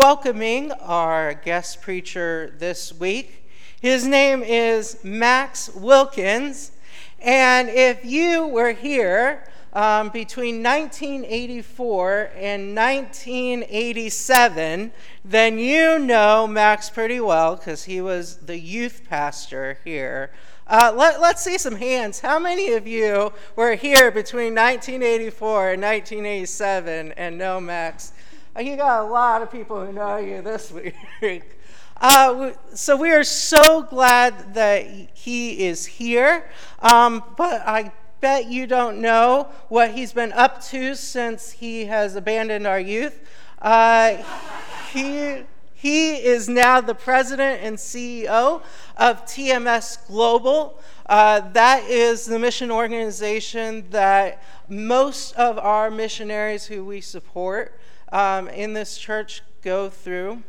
welcoming our guest preacher this week. His name is Max Wilkins. And if you were here um, between 1984 and 1987, then you know Max pretty well because he was the youth pastor here. Uh, let, us see some hands. How many of you were here between 1984 and 1987 and know Max? You got a lot of people who know you this week. Uh, so we are so glad that he is here. Um, but I bet you don't know what he's been up to since he has abandoned our youth. Uh, he, he is now the president and CEO of TMS Global. Uh, that is the mission organization that most of our missionaries who we support um, in this church go through.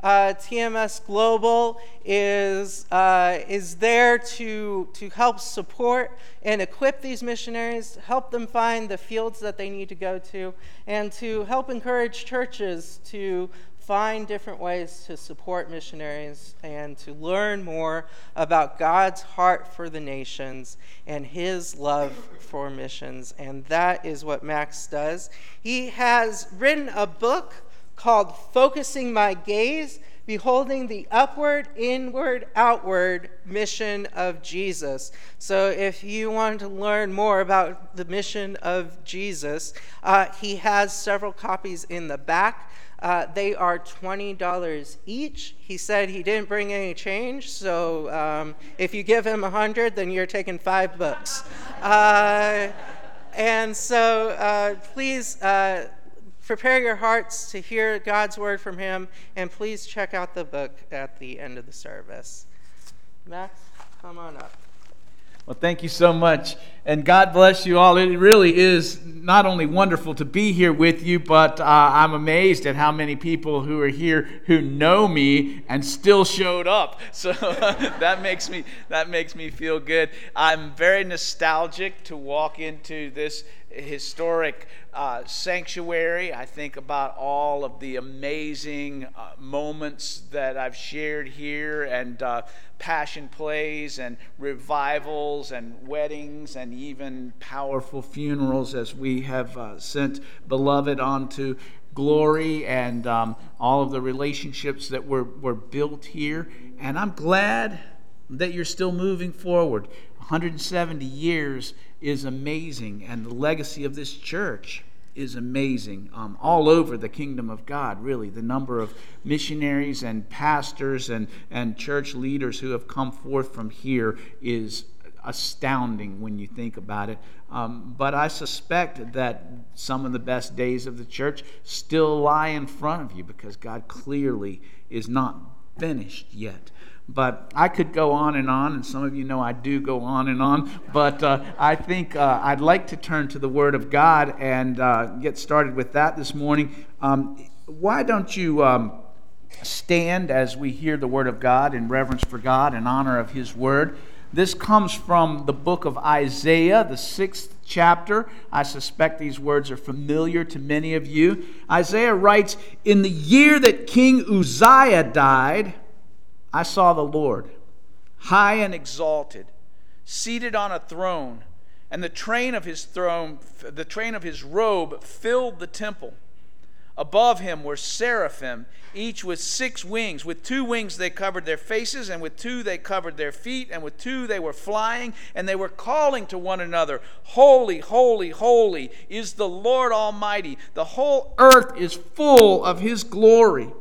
Uh, TMS Global is, uh, is there to, to help support and equip these missionaries, help them find the fields that they need to go to, and to help encourage churches to find different ways to support missionaries and to learn more about God's heart for the nations and his love for missions. And that is what Max does. He has written a book called Focusing My Gaze beholding the upward, inward, outward mission of Jesus. So, if you want to learn more about the mission of Jesus, uh, he has several copies in the back. Uh, they are $20 each. He said he didn't bring any change, so um, if you give him 100 then you're taking five books. Uh, and so uh, please uh, prepare your hearts to hear God's word from him, and please check out the book at the end of the service. Max, come on up. Well, thank you so much. And God bless you all. It really is not only wonderful to be here with you, but uh, I'm amazed at how many people who are here who know me and still showed up. So that makes me that makes me feel good. I'm very nostalgic to walk into this historic uh, sanctuary. I think about all of the amazing uh, moments that I've shared here, and uh, passion plays, and revivals, and weddings, and even powerful funerals as we have uh, sent beloved on to glory and um, all of the relationships that were, were built here. And I'm glad that you're still moving forward. 170 years is amazing, and the legacy of this church is amazing um, all over the kingdom of God, really. The number of missionaries and pastors and, and church leaders who have come forth from here is astounding when you think about it. Um, but I suspect that some of the best days of the church still lie in front of you because God clearly is not finished yet. But I could go on and on, and some of you know I do go on and on. But uh, I think uh, I'd like to turn to the Word of God and uh, get started with that this morning. Um, why don't you um, stand as we hear the Word of God in reverence for God and honor of His Word? This comes from the book of Isaiah, the sixth chapter. I suspect these words are familiar to many of you. Isaiah writes In the year that King Uzziah died, I saw the Lord, high and exalted, seated on a throne, and the train of his throne, the train of his robe filled the temple. Above him were seraphim, each with six wings. With two wings they covered their faces, and with two they covered their feet, and with two they were flying, and they were calling to one another, Holy, holy, holy is the Lord Almighty. The whole earth is full of his glory.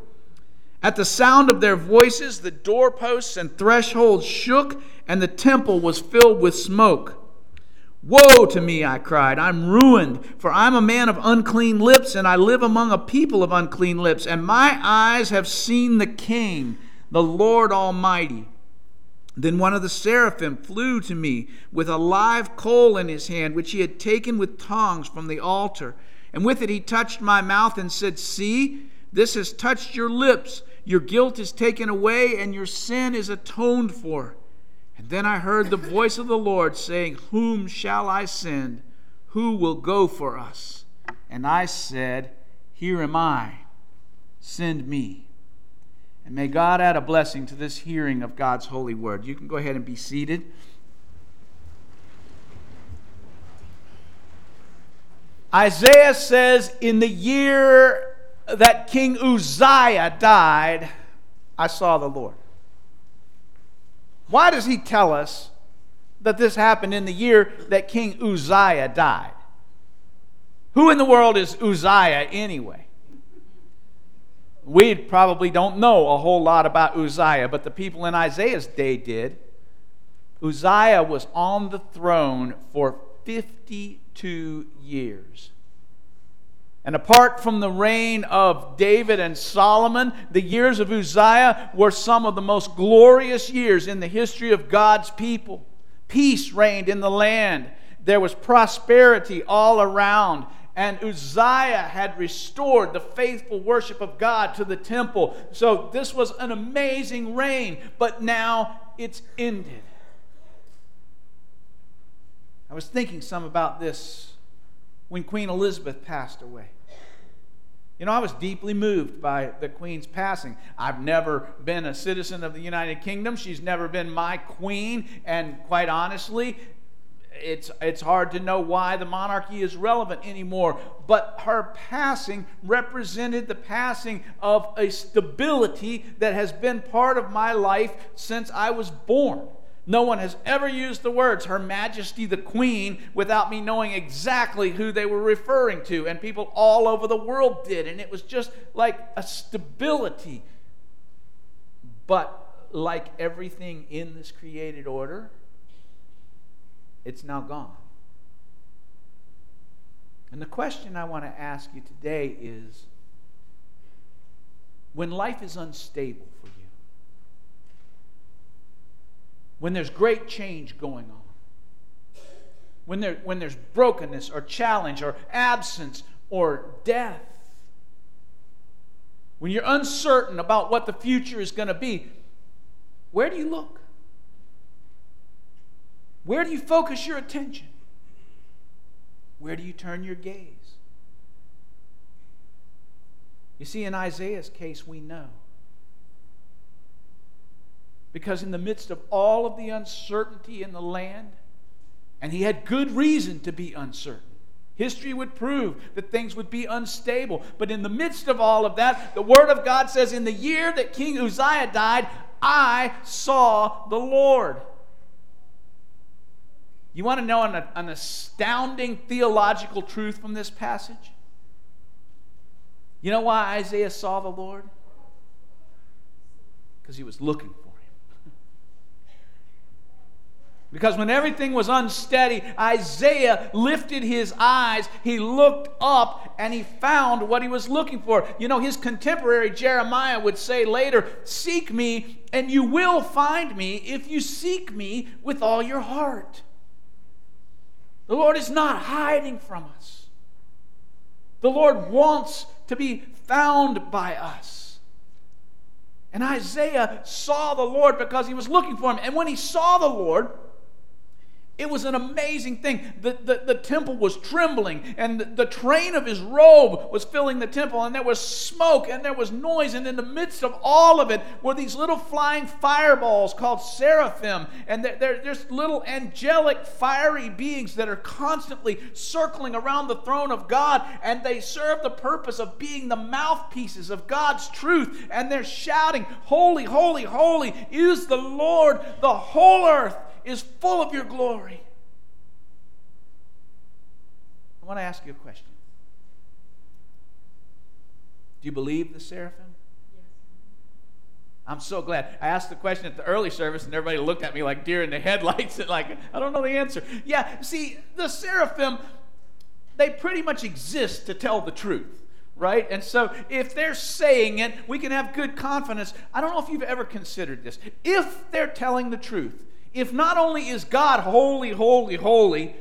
At the sound of their voices, the doorposts and thresholds shook, and the temple was filled with smoke. Woe to me, I cried. I'm ruined, for I'm a man of unclean lips, and I live among a people of unclean lips, and my eyes have seen the King, the Lord Almighty. Then one of the seraphim flew to me with a live coal in his hand, which he had taken with tongs from the altar. And with it he touched my mouth and said, See, this has touched your lips. Your guilt is taken away and your sin is atoned for. And then I heard the voice of the Lord saying, Whom shall I send? Who will go for us? And I said, Here am I. send me. And may God add a blessing to this hearing of God's holy word. You can go ahead and be seated. Isaiah says, In the year that King Uzziah died, I saw the Lord. Why does he tell us that this happened in the year that King Uzziah died? Who in the world is Uzziah anyway? We probably don't know a whole lot about Uzziah, but the people in Isaiah's day did. Uzziah was on the throne for 52 years. And apart from the reign of David and Solomon, the years of Uzziah were some of the most glorious years in the history of God's people. Peace reigned in the land, there was prosperity all around. And Uzziah had restored the faithful worship of God to the temple. So this was an amazing reign, but now it's ended. I was thinking some about this when Queen Elizabeth passed away. You know, I was deeply moved by the Queen's passing. I've never been a citizen of the United Kingdom. She's never been my queen. And quite honestly, it's, it's hard to know why the monarchy is relevant anymore. But her passing represented the passing of a stability that has been part of my life since I was born. No one has ever used the words Her Majesty the Queen without me knowing exactly who they were referring to. And people all over the world did. And it was just like a stability. But like everything in this created order, it's now gone. And the question I want to ask you today is when life is unstable for you, when there's great change going on, when, there, when there's brokenness or challenge or absence or death, when you're uncertain about what the future is going to be, where do you look? Where do you focus your attention? Where do you turn your gaze? You see, in Isaiah's case, we know. Because in the midst of all of the uncertainty in the land, and he had good reason to be uncertain. History would prove that things would be unstable. But in the midst of all of that, the Word of God says, In the year that King Uzziah died, I saw the Lord. You want to know an, an astounding theological truth from this passage? You know why Isaiah saw the Lord? Because he was looking for him. Because when everything was unsteady, Isaiah lifted his eyes, he looked up, and he found what he was looking for. You know, his contemporary Jeremiah would say later, Seek me, and you will find me if you seek me with all your heart. The Lord is not hiding from us. The Lord wants to be found by us. And Isaiah saw the Lord because he was looking for him. And when he saw the Lord, it was an amazing thing. The, the, the temple was trembling, and the, train of his robe was filling the temple, and there was smoke, and there was noise. And in the midst of all of it were these little flying fireballs called seraphim. And they're, they're just little angelic, fiery beings that are constantly circling around the throne of God. And they serve the purpose of being the mouthpieces of God's truth. And they're shouting, Holy, holy, holy is the Lord. The whole earth is full of your glory. I want to ask you a question. Do you believe the seraphim? I'm so glad. I asked the question at the early service, and everybody looked at me like deer in the headlights, and like, I don't know the answer. Yeah, see, the seraphim, they pretty much exist to tell the truth right? And so if they're saying it, we can have good confidence. I don't know if you've ever considered this. If they're telling the truth, if not only is God holy, holy, holy,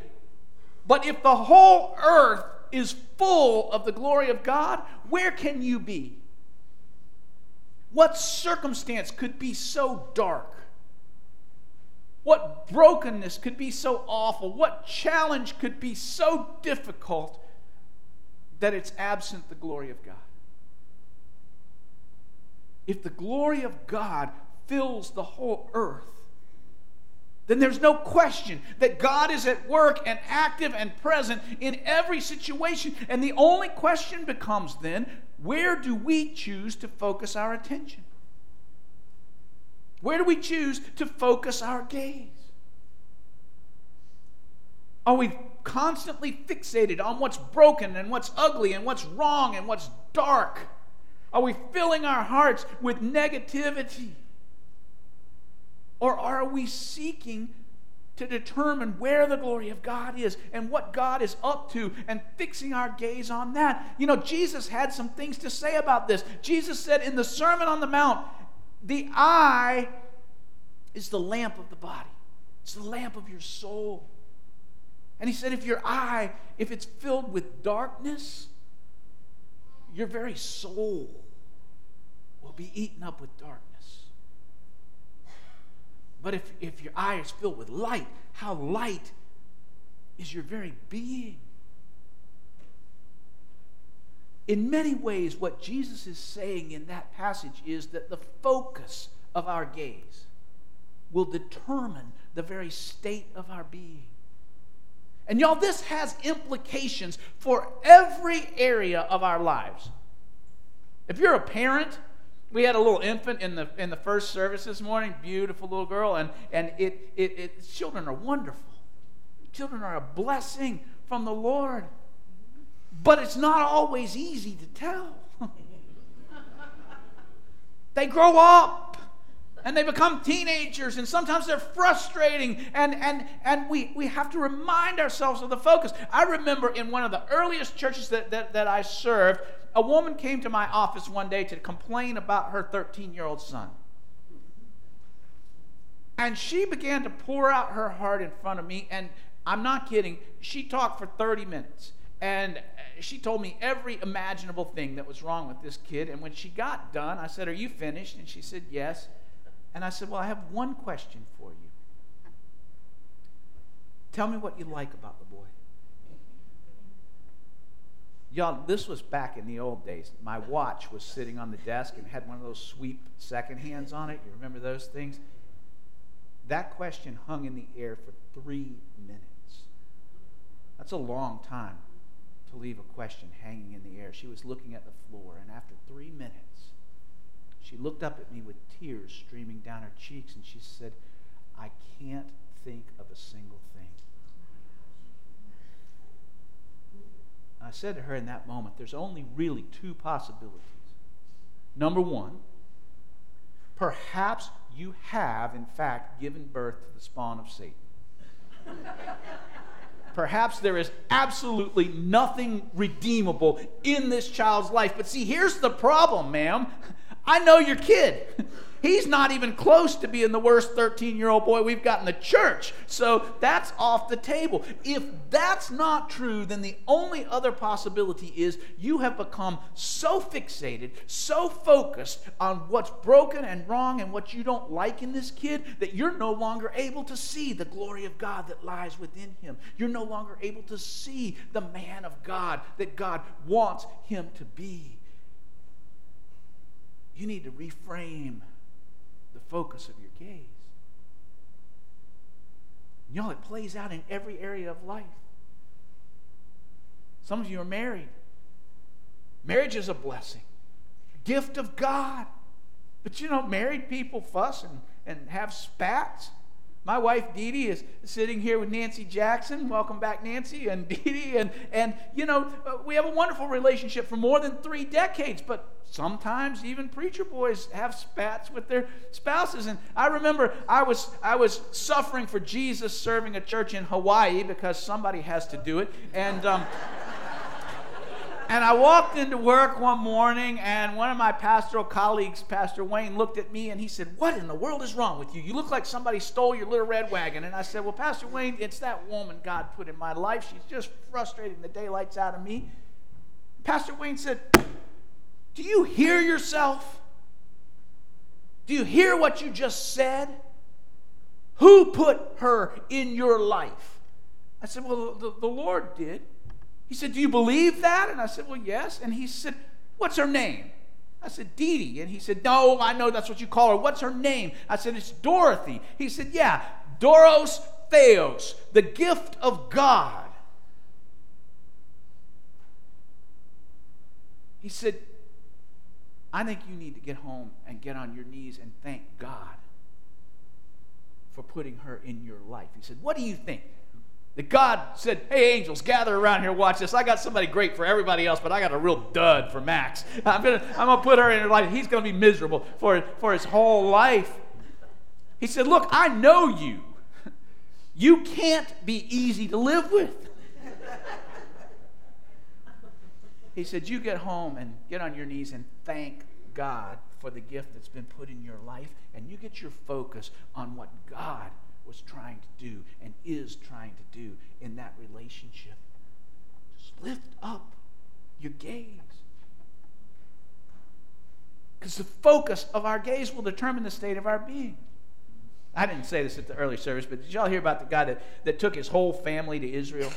but if the whole earth is full of the glory of God, where can you be? What circumstance could be so dark? What brokenness could be so awful? What challenge could be so difficult that it's absent the glory of God? if the glory of God fills the whole earth, then there's no question that God is at work and active and present in every situation. And the only question becomes then where do we choose to focus our attention? Where do we choose to focus our gaze? Are we constantly fixated on what's broken and what's ugly and what's wrong and what's dark? Are we filling our hearts with negativity? Or are we seeking to determine where the glory of God is and what God is up to and fixing our gaze on that? You know, Jesus had some things to say about this. Jesus said in the Sermon on the Mount, the eye is the lamp of the body, it's the lamp of your soul. And he said, if your eye, if it's filled with darkness, your very soul will be eaten up with darkness. But if, if your eye is filled with light, how light is your very being? In many ways, what Jesus is saying in that passage is that the focus of our gaze will determine the very state of our being. And y'all, this has implications for every area of our lives. If you're a parent, we had a little infant in the in the first service this morning, beautiful little girl, and and it, it, it children are wonderful. Children are a blessing from the Lord. But it's not always easy to tell. they grow up and they become teenagers and sometimes they're frustrating and, and, and we, we have to remind ourselves of the focus i remember in one of the earliest churches that, that, that i served a woman came to my office one day to complain about her 13 year old son. And she began to pour out her heart in front of me and i'm not kidding she talked for 30 minutes. And she told me every imaginable thing that was wrong with this kid. And when she got done i said are you finished? And she said yes. And I said, Well, I have one question for you. Tell me what you like about the boy. Y'all, this was back in the old days. My watch was sitting on the desk and had one of those sweep second hands on it. You remember those things? That question hung in the air for three minutes. That's a long time to leave a question hanging in the air. She was looking at the floor, and after three minutes, she looked up at me with tears streaming down her cheeks and she said, I can't think of a single thing. I said to her in that moment, there's only really two possibilities. Number one, perhaps you have, in fact, given birth to the spawn of Satan. perhaps there is absolutely nothing redeemable in this child's life. But see, here's the problem, ma'am. I know your kid. He's not even close to being the worst 13 year old boy we've got in the church. So that's off the table. If that's not true, then the only other possibility is you have become so fixated, so focused on what's broken and wrong and what you don't like in this kid that you're no longer able to see the glory of God that lies within him. You're no longer able to see the man of God that God wants him to be. You need to reframe the focus of your gaze. Y'all, it plays out in every area of life. Some of you are married. Marriage is a blessing, gift of God. But you know, married people fuss and, and have spats. My wife Dee Dee is sitting here with Nancy Jackson. Welcome back, Nancy and Dee Dee. And, and you know, uh, we have a wonderful relationship for more than three decades, but sometimes even preacher boys have spats with their spouses. And I remember I was, I was suffering for Jesus serving a church in Hawaii because somebody has to do it. And. Um, and I walked into work one morning, and one of my pastoral colleagues, Pastor Wayne, looked at me and he said, What in the world is wrong with you? You look like somebody stole your little red wagon. And I said, Well, Pastor Wayne, it's that woman God put in my life. She's just frustrating the daylights out of me. Pastor Wayne said, Do you hear yourself? Do you hear what you just said? Who put her in your life? I said, Well, the, the Lord did. He said, Do you believe that? And I said, Well, yes. And he said, What's her name? I said, Dee Dee. And he said, No, I know that's what you call her. What's her name? I said, It's Dorothy. He said, Yeah, Doros Theos, the gift of God. He said, I think you need to get home and get on your knees and thank God for putting her in your life. He said, What do you think? That God said, Hey, angels, gather around here, watch this. I got somebody great for everybody else, but I got a real dud for Max. I'm going to I'm gonna put her in her life. He's going to be miserable for, for his whole life. He said, Look, I know you. You can't be easy to live with. He said, You get home and get on your knees and thank God for the gift that's been put in your life, and you get your focus on what God was trying to do and is trying to do in that relationship. Just lift up your gaze. Because the focus of our gaze will determine the state of our being. I didn't say this at the early service, but did y'all hear about the guy that, that took his whole family to Israel?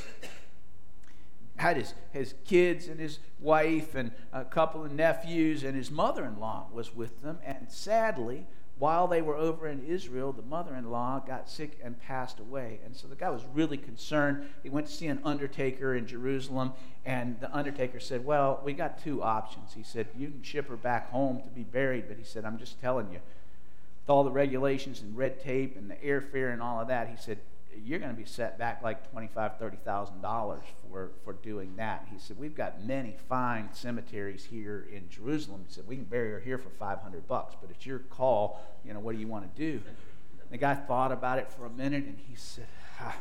Had his, his kids and his wife and a couple of nephews, and his mother in law was with them. And sadly, while they were over in Israel, the mother in law got sick and passed away. And so the guy was really concerned. He went to see an undertaker in Jerusalem, and the undertaker said, Well, we got two options. He said, You can ship her back home to be buried, but he said, I'm just telling you, with all the regulations and red tape and the airfare and all of that, he said, you're going to be set back like twenty-five, thirty thousand dollars for for doing that. He said, we've got many fine cemeteries here in Jerusalem. He said, we can bury her here for five hundred bucks, but it's your call. You know, what do you want to do? The guy thought about it for a minute, and he said, ah,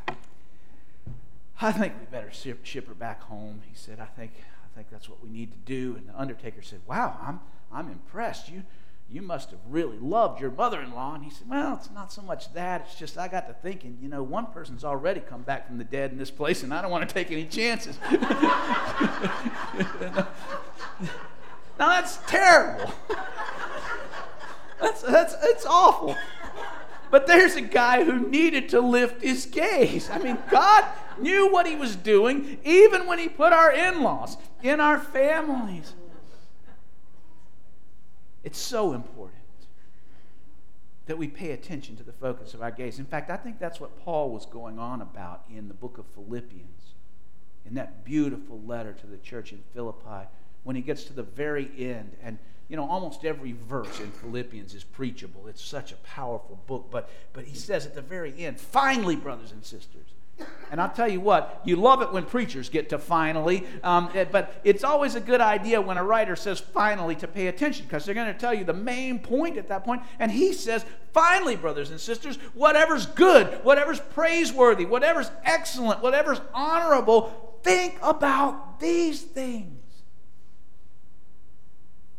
I think we better ship, ship her back home. He said, I think I think that's what we need to do. And the undertaker said, Wow, I'm I'm impressed. You you must have really loved your mother in law. And he said, Well, it's not so much that. It's just I got to thinking, you know, one person's already come back from the dead in this place, and I don't want to take any chances. now, that's terrible. That's, that's, that's awful. But there's a guy who needed to lift his gaze. I mean, God knew what he was doing even when he put our in laws in our families. It's so important that we pay attention to the focus of our gaze. In fact, I think that's what Paul was going on about in the book of Philippians, in that beautiful letter to the church in Philippi, when he gets to the very end. And, you know, almost every verse in Philippians is preachable. It's such a powerful book. But, but he says at the very end, finally, brothers and sisters, and I'll tell you what, you love it when preachers get to finally, um, eh, but it's always a good idea when a writer says finally to pay attention because they're going to tell you the main point at that point. And he says, finally, brothers and sisters, whatever's good, whatever's praiseworthy, whatever's excellent, whatever's honorable, think about these things.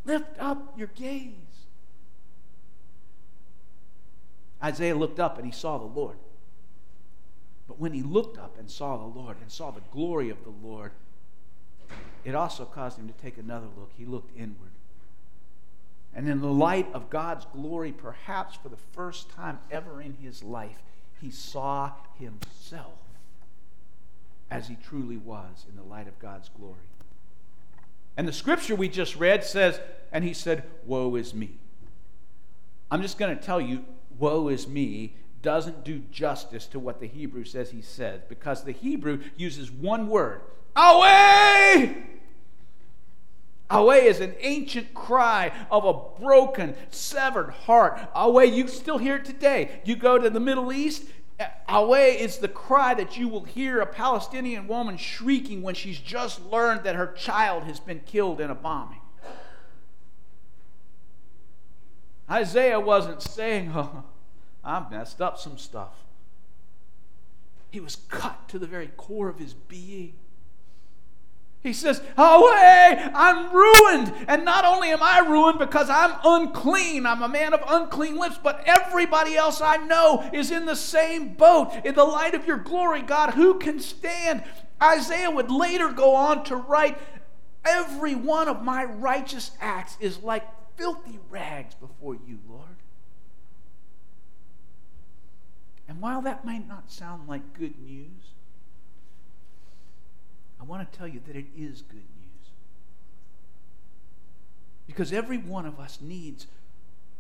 Lift up your gaze. Isaiah looked up and he saw the Lord but when he looked up and saw the Lord and saw the glory of the Lord, it also caused him to take another look. He looked inward. And in the light of God's glory, perhaps for the first time ever in his life, he saw himself as he truly was in the light of God's glory. And the scripture we just read says, and he said, Woe is me. I'm just going to tell you, woe is me doesn't do justice to what the Hebrew says he says because the Hebrew uses one word, away! Away is an ancient cry of a broken, severed heart. Away, you still hear it today. You go to the Middle East, away is the cry that you will hear a Palestinian woman shrieking when she's just learned that her child has been killed in a bombing. Isaiah wasn't saying, oh, I messed up some stuff. He was cut to the very core of his being. He says, Away, I'm ruined. And not only am I ruined because I'm unclean, I'm a man of unclean lips, but everybody else I know is in the same boat. In the light of your glory, God, who can stand? Isaiah would later go on to write, Every one of my righteous acts is like filthy rags before you, Lord. And while that might not sound like good news, I want to tell you that it is good news. Because every one of us needs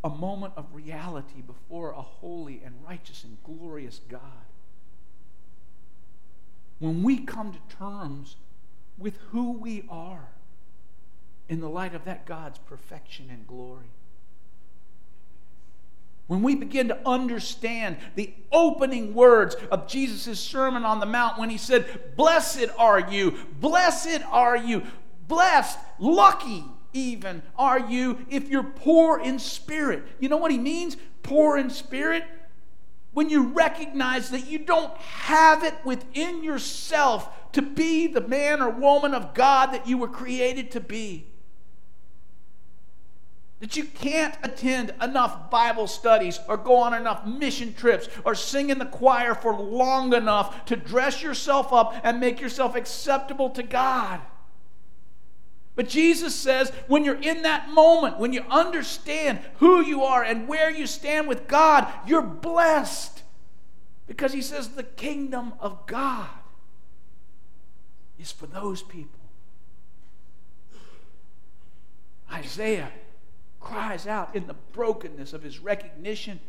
a moment of reality before a holy and righteous and glorious God. When we come to terms with who we are in the light of that God's perfection and glory. When we begin to understand the opening words of Jesus' Sermon on the Mount when he said, Blessed are you, blessed are you, blessed, lucky even are you if you're poor in spirit. You know what he means? Poor in spirit? When you recognize that you don't have it within yourself to be the man or woman of God that you were created to be. That you can't attend enough Bible studies or go on enough mission trips or sing in the choir for long enough to dress yourself up and make yourself acceptable to God. But Jesus says when you're in that moment, when you understand who you are and where you stand with God, you're blessed. Because he says the kingdom of God is for those people. Isaiah cries out in the brokenness of his recognition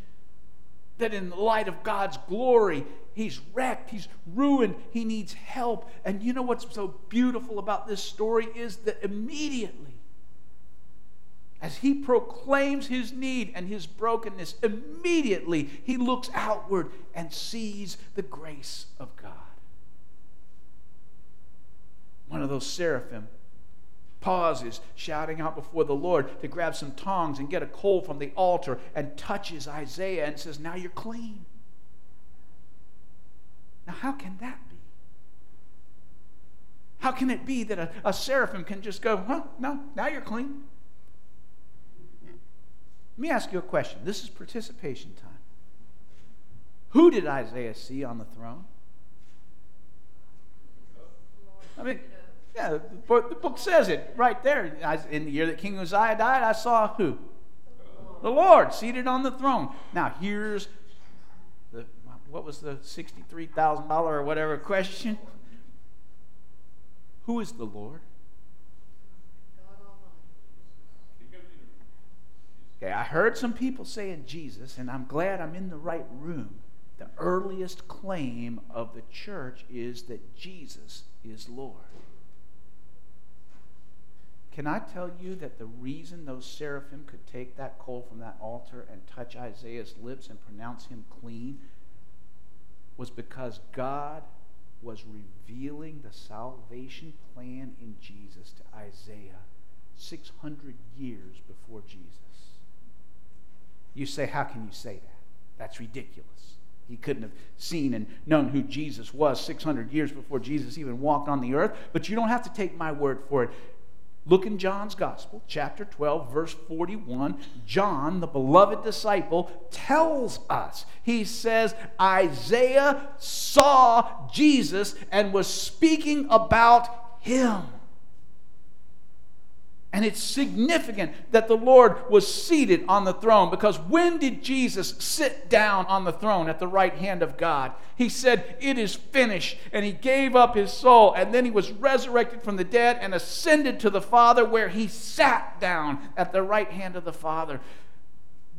that in the light of God's glory, he's wrecked, he's ruined, he needs help. And you know what's so beautiful about this story is that immediately, as he proclaims his need and his brokenness, immediately he looks outward and sees the grace of God. One of those seraphim pauses, shouting out before the Lord to grab some tongs and get a coal from the altar and touches Isaiah and says, Now you're clean. Now, how can that be? How can it be that a, a seraphim can just go, Huh, no, now you're clean? Let me ask you a question. This is participation time. Who did Isaiah see on the throne? I mean, yeah, the book, the book says it right there. In the year that King Uzziah died, I saw who? The Lord seated on the throne. Now, here's the, what was the $63,000 or whatever question? Who is the Lord? Okay, I heard some people saying Jesus, and I'm glad I'm in the right room. The earliest claim of the church is that Jesus is Lord. Can I tell you that the reason those seraphim could take that coal from that altar and touch Isaiah's lips and pronounce him clean was because God was revealing the salvation plan in Jesus to Isaiah 600 years before Jesus. You say, How can you say that? That's ridiculous. He couldn't have seen and known who Jesus was 600 years before Jesus even walked on the earth. But you don't have to take my word for it. Look in John's Gospel, chapter 12, verse 41. John, the beloved disciple, tells us. He says, Isaiah saw Jesus and was speaking about him. And it's significant that the Lord was seated on the throne because when did Jesus sit down on the throne at the right hand of God? He said, It is finished. And he gave up his soul. And then he was resurrected from the dead and ascended to the Father, where he sat down at the right hand of the Father.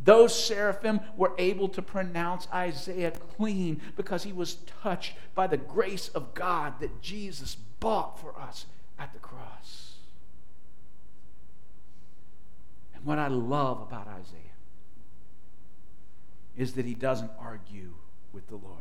Those seraphim were able to pronounce Isaiah clean because he was touched by the grace of God that Jesus bought for us at the cross. And what I love about Isaiah is that he doesn't argue with the Lord.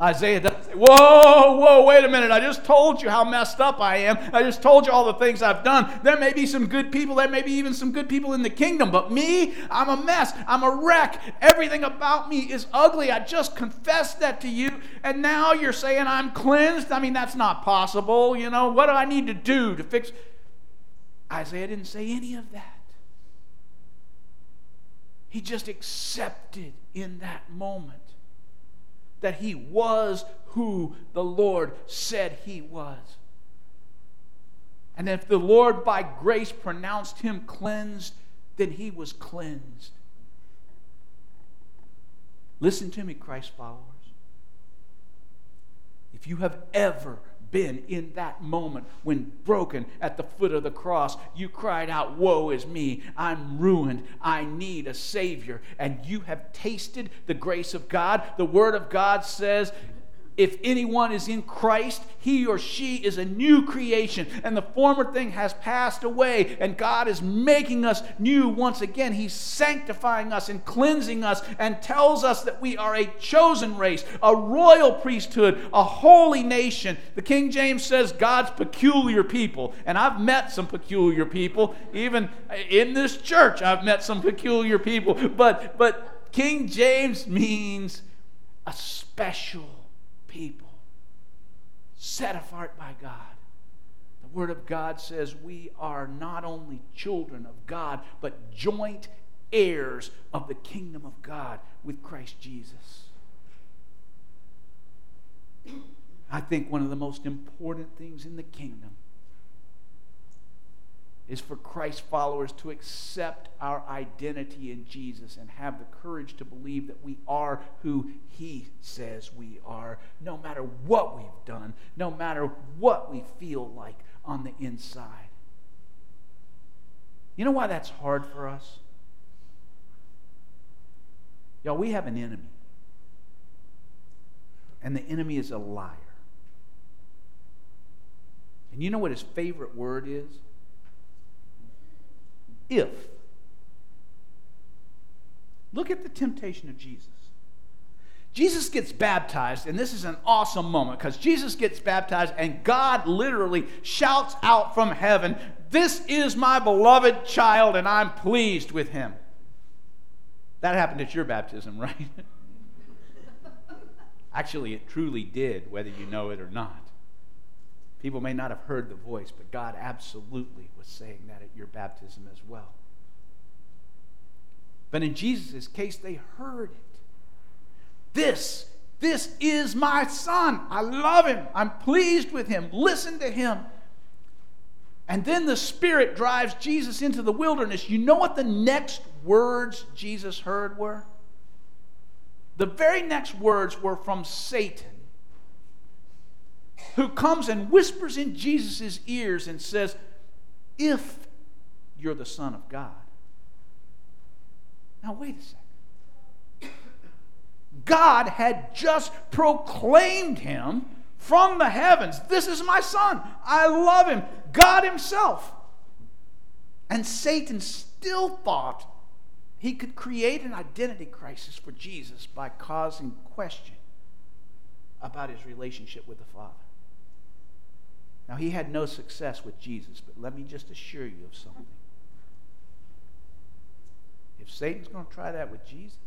Isaiah doesn't say, Whoa, whoa, wait a minute. I just told you how messed up I am. I just told you all the things I've done. There may be some good people, there may be even some good people in the kingdom, but me, I'm a mess. I'm a wreck. Everything about me is ugly. I just confessed that to you, and now you're saying I'm cleansed? I mean, that's not possible. You know, what do I need to do to fix Isaiah didn't say any of that. He just accepted in that moment that he was who the Lord said he was. And if the Lord by grace pronounced him cleansed, then he was cleansed. Listen to me, Christ followers. If you have ever been in that moment when broken at the foot of the cross. You cried out, Woe is me! I'm ruined. I need a Savior. And you have tasted the grace of God. The Word of God says if anyone is in Christ, he or she is a new creation, and the former thing has passed away, and God is making us new once again. He's sanctifying us and cleansing us, and tells us that we are a chosen race, a royal priesthood, a holy nation. The King James says God's peculiar people, and I've met some peculiar people, even in this church, I've met some peculiar people, but, but King James means a special people set apart by God. The Word of God says we are not only children of God, but joint heirs of the kingdom of God with Christ Jesus. I think one of the most important things in the kingdom is for Christ followers to accept our identity in Jesus and have the courage to believe that we are who He says we are, no matter what we've done, no matter what we feel like on the inside. You know why that's hard for us? Y'all, we have an enemy. And the enemy is a liar. And you know what his favorite word is? If. Look at the temptation of Jesus. Jesus gets baptized, and this is an awesome moment because Jesus gets baptized, and God literally shouts out from heaven, This is my beloved child, and I'm pleased with him. That happened at your baptism, right? Actually, it truly did, whether you know it or not. People may not have heard the voice, but God absolutely was saying that at your baptism as well. But in Jesus' case, they heard it. This, this is my son. I love him. I'm pleased with him. Listen to him. And then the Spirit drives Jesus into the wilderness. You know what the next words Jesus heard were? The very next words were from Satan who comes and whispers in Jesus' ears and says, If you're the Son of God. Now, wait a second. God had just proclaimed him from the heavens. This is my son. I love him. God himself. And Satan still thought he could create an identity crisis for Jesus by causing question about his relationship with the Father. Now, he had no success with Jesus, but let me just assure you of something. If Satan's going to try that with Jesus,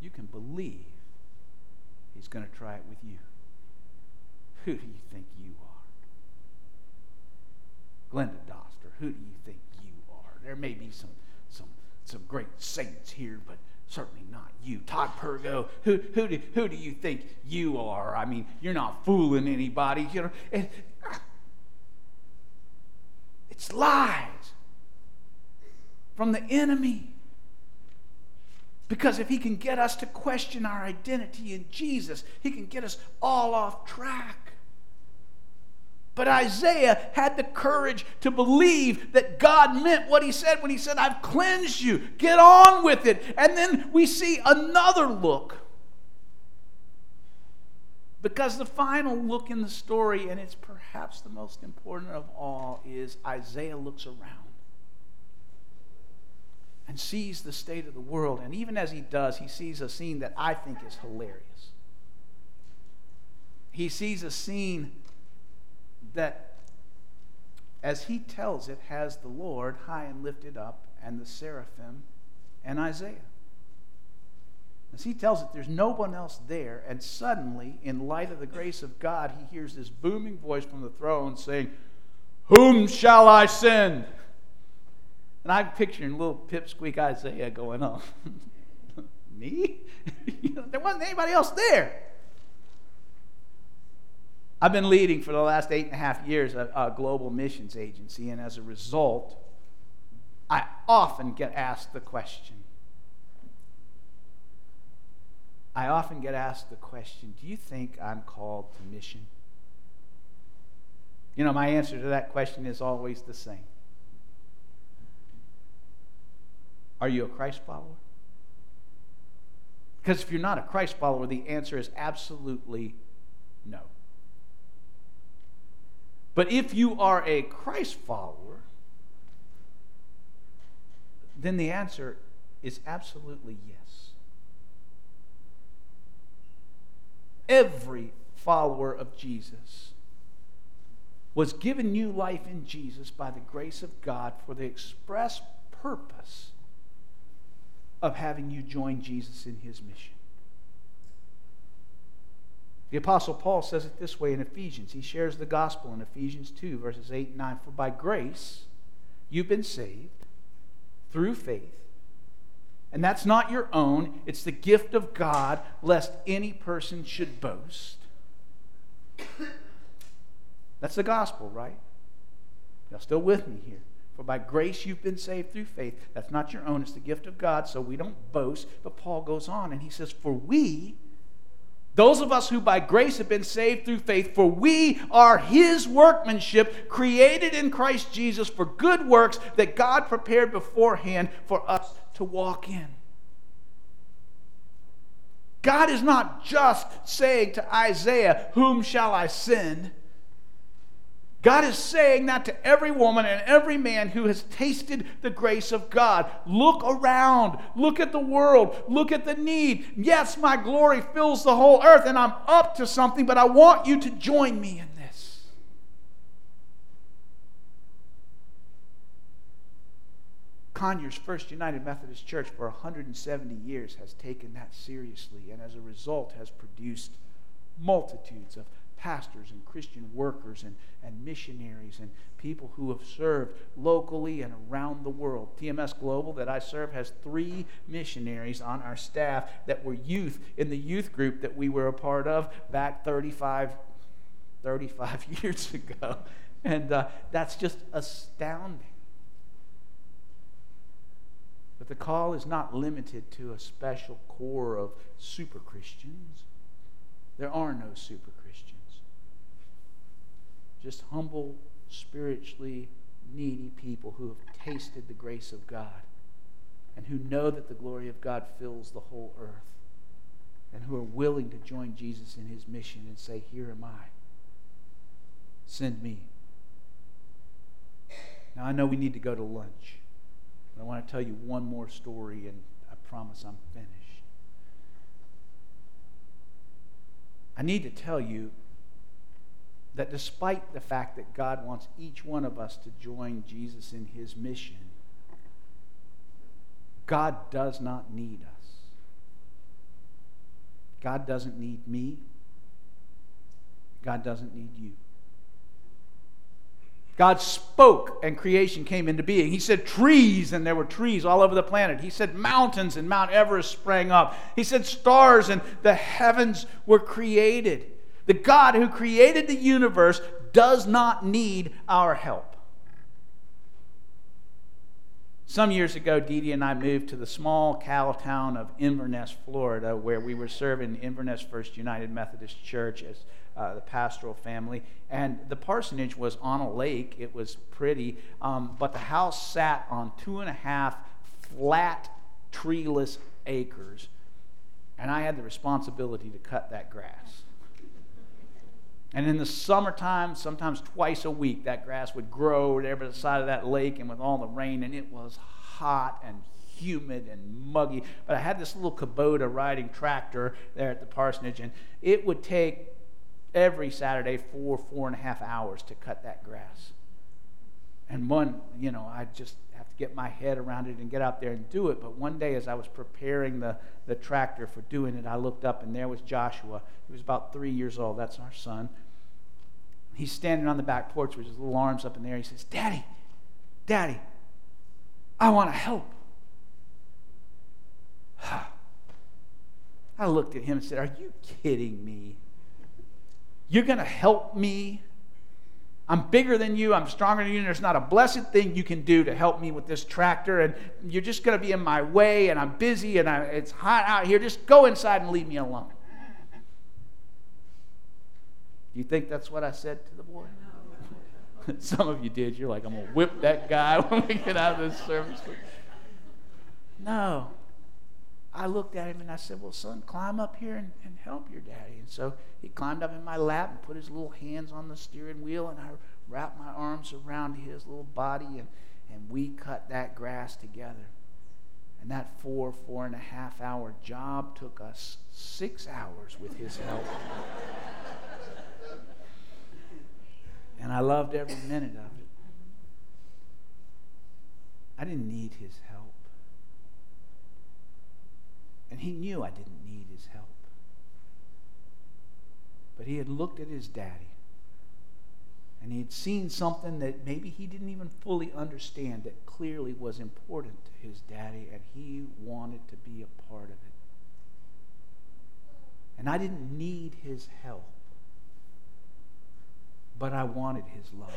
you can believe he's going to try it with you. Who do you think you are? Glenda Doster, who do you think you are? There may be some, some, some great saints here, but Certainly not you. Todd Pergo, who, who, do, who do you think you are? I mean, you're not fooling anybody. You know, it, ah, it's lies from the enemy. Because if he can get us to question our identity in Jesus, he can get us all off track. But Isaiah had the courage to believe that God meant what he said when he said, I've cleansed you. Get on with it. And then we see another look. Because the final look in the story, and it's perhaps the most important of all, is Isaiah looks around and sees the state of the world. And even as he does, he sees a scene that I think is hilarious. He sees a scene that, as he tells it, has the Lord high and lifted up, and the seraphim, and Isaiah. As he tells it, there's no one else there, and suddenly, in light of the grace of God, he hears this booming voice from the throne saying, Whom shall I send? And I'm picturing little pipsqueak Isaiah going, Oh, me? there wasn't anybody else there. I've been leading for the last eight and a half years a, a global missions agency, and as a result, I often get asked the question I often get asked the question Do you think I'm called to mission? You know, my answer to that question is always the same. Are you a Christ follower? Because if you're not a Christ follower, the answer is absolutely no. But if you are a Christ follower, then the answer is absolutely yes. Every follower of Jesus was given new life in Jesus by the grace of God for the express purpose of having you join Jesus in his mission. The Apostle Paul says it this way in Ephesians. He shares the gospel in Ephesians 2, verses 8 and 9. For by grace you've been saved through faith. And that's not your own, it's the gift of God, lest any person should boast. That's the gospel, right? Y'all still with me here? For by grace you've been saved through faith. That's not your own, it's the gift of God, so we don't boast. But Paul goes on and he says, For we, those of us who by grace have been saved through faith, for we are his workmanship, created in Christ Jesus for good works that God prepared beforehand for us to walk in. God is not just saying to Isaiah, Whom shall I send? God is saying that to every woman and every man who has tasted the grace of God. Look around. Look at the world. Look at the need. Yes, my glory fills the whole earth, and I'm up to something, but I want you to join me in this. Conyers First United Methodist Church for 170 years has taken that seriously, and as a result, has produced multitudes of pastors and Christian workers and, and missionaries and people who have served locally and around the world. TMS Global, that I serve, has three missionaries on our staff that were youth in the youth group that we were a part of back 35, 35 years ago. And uh, that's just astounding. But the call is not limited to a special core of super Christians. There are no super just humble, spiritually needy people who have tasted the grace of God and who know that the glory of God fills the whole earth and who are willing to join Jesus in his mission and say, Here am I. Send me. Now, I know we need to go to lunch, but I want to tell you one more story, and I promise I'm finished. I need to tell you that despite the fact that God wants each one of us to join Jesus in his mission, God does not need us. God doesn't need me. God doesn't need you. God spoke and creation came into being. He said trees, and there were trees all over the planet. He said mountains, and Mount Everest sprang up. He said stars, and the heavens were created. The God who created the universe does not need our help. Some years ago, Dee Dee and I moved to the small cow town of Inverness, Florida, where we were serving Inverness First United Methodist Church as uh, the pastoral family. And the parsonage was on a lake. It was pretty, um, but the house sat on two and a half flat, treeless acres. And I had the responsibility to cut that grass. And in the summertime, sometimes twice a week, that grass would grow by the side of that lake and with all the rain, and it was hot and humid and muggy. But I had this little Kubota riding tractor there at the parsonage, and it would take every Saturday four, four and a half hours to cut that grass. And one, you know, I just have to get my head around it and get out there and do it. But one day, as I was preparing the, the tractor for doing it, I looked up and there was Joshua. He was about three years old. That's our son. He's standing on the back porch with his little arms up in the air. He says, Daddy, Daddy, I want to help. I looked at him and said, Are you kidding me? You're going to help me? I'm bigger than you. I'm stronger than you. And there's not a blessed thing you can do to help me with this tractor. And you're just going to be in my way. And I'm busy. And I, it's hot out here. Just go inside and leave me alone. Do you think that's what I said to the boy? Some of you did. You're like, I'm going to whip that guy when we get out of this service. No. I looked at him and I said, Well, son, climb up here and, and help your daddy. And so he climbed up in my lap and put his little hands on the steering wheel, and I wrapped my arms around his little body, and, and we cut that grass together. And that four, four and a half hour job took us six hours with his help. and I loved every minute of it. I didn't need his help. And he knew I didn't need his help. But he had looked at his daddy and he had seen something that maybe he didn't even fully understand that clearly was important to his daddy, and he wanted to be a part of it. And I didn't need his help, but I wanted his love.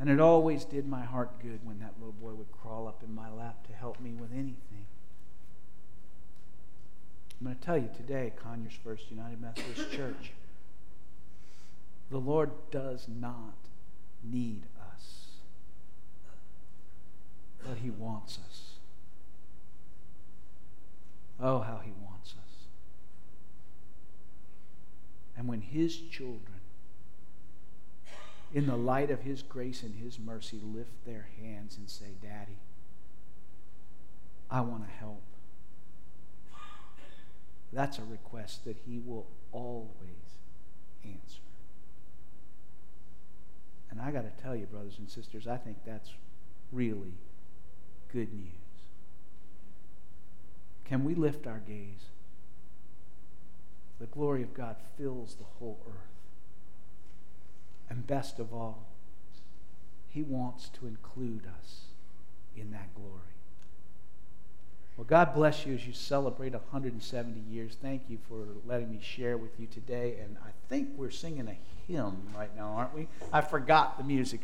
And it always did my heart good when that little boy would crawl up in my lap to help me with anything. I'm going to tell you today, Conyers First United Methodist Church, the Lord does not need us, but He wants us. Oh, how He wants us. And when His children in the light of His grace and His mercy, lift their hands and say, Daddy, I want to help. That's a request that He will always answer. And I got to tell you, brothers and sisters, I think that's really good news. Can we lift our gaze? The glory of God fills the whole earth. And best of all, He wants to include us in that glory. Well, God bless you as you celebrate 170 years. Thank you for letting me share with you today. And I think we're singing a hymn right now, aren't we? I forgot the music.